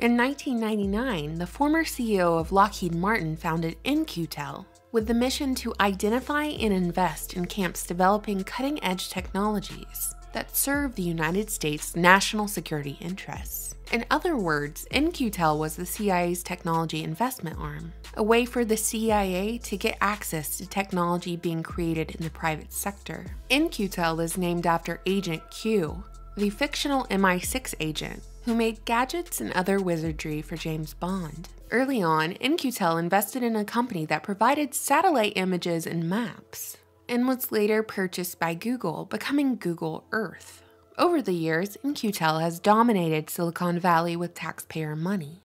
In 1999, the former CEO of Lockheed Martin founded In-Q-Tel with the mission to identify and invest in camps developing cutting edge technologies that serve the United States' national security interests. In other words, In-Q-Tel was the CIA's technology investment arm, a way for the CIA to get access to technology being created in the private sector. In-Q-Tel is named after Agent Q, the fictional MI6 agent who made gadgets and other wizardry for James Bond. Early on, In-Q-Tel invested in a company that provided satellite images and maps, and was later purchased by Google, becoming Google Earth. Over the years, In-Q-Tel has dominated Silicon Valley with taxpayer money.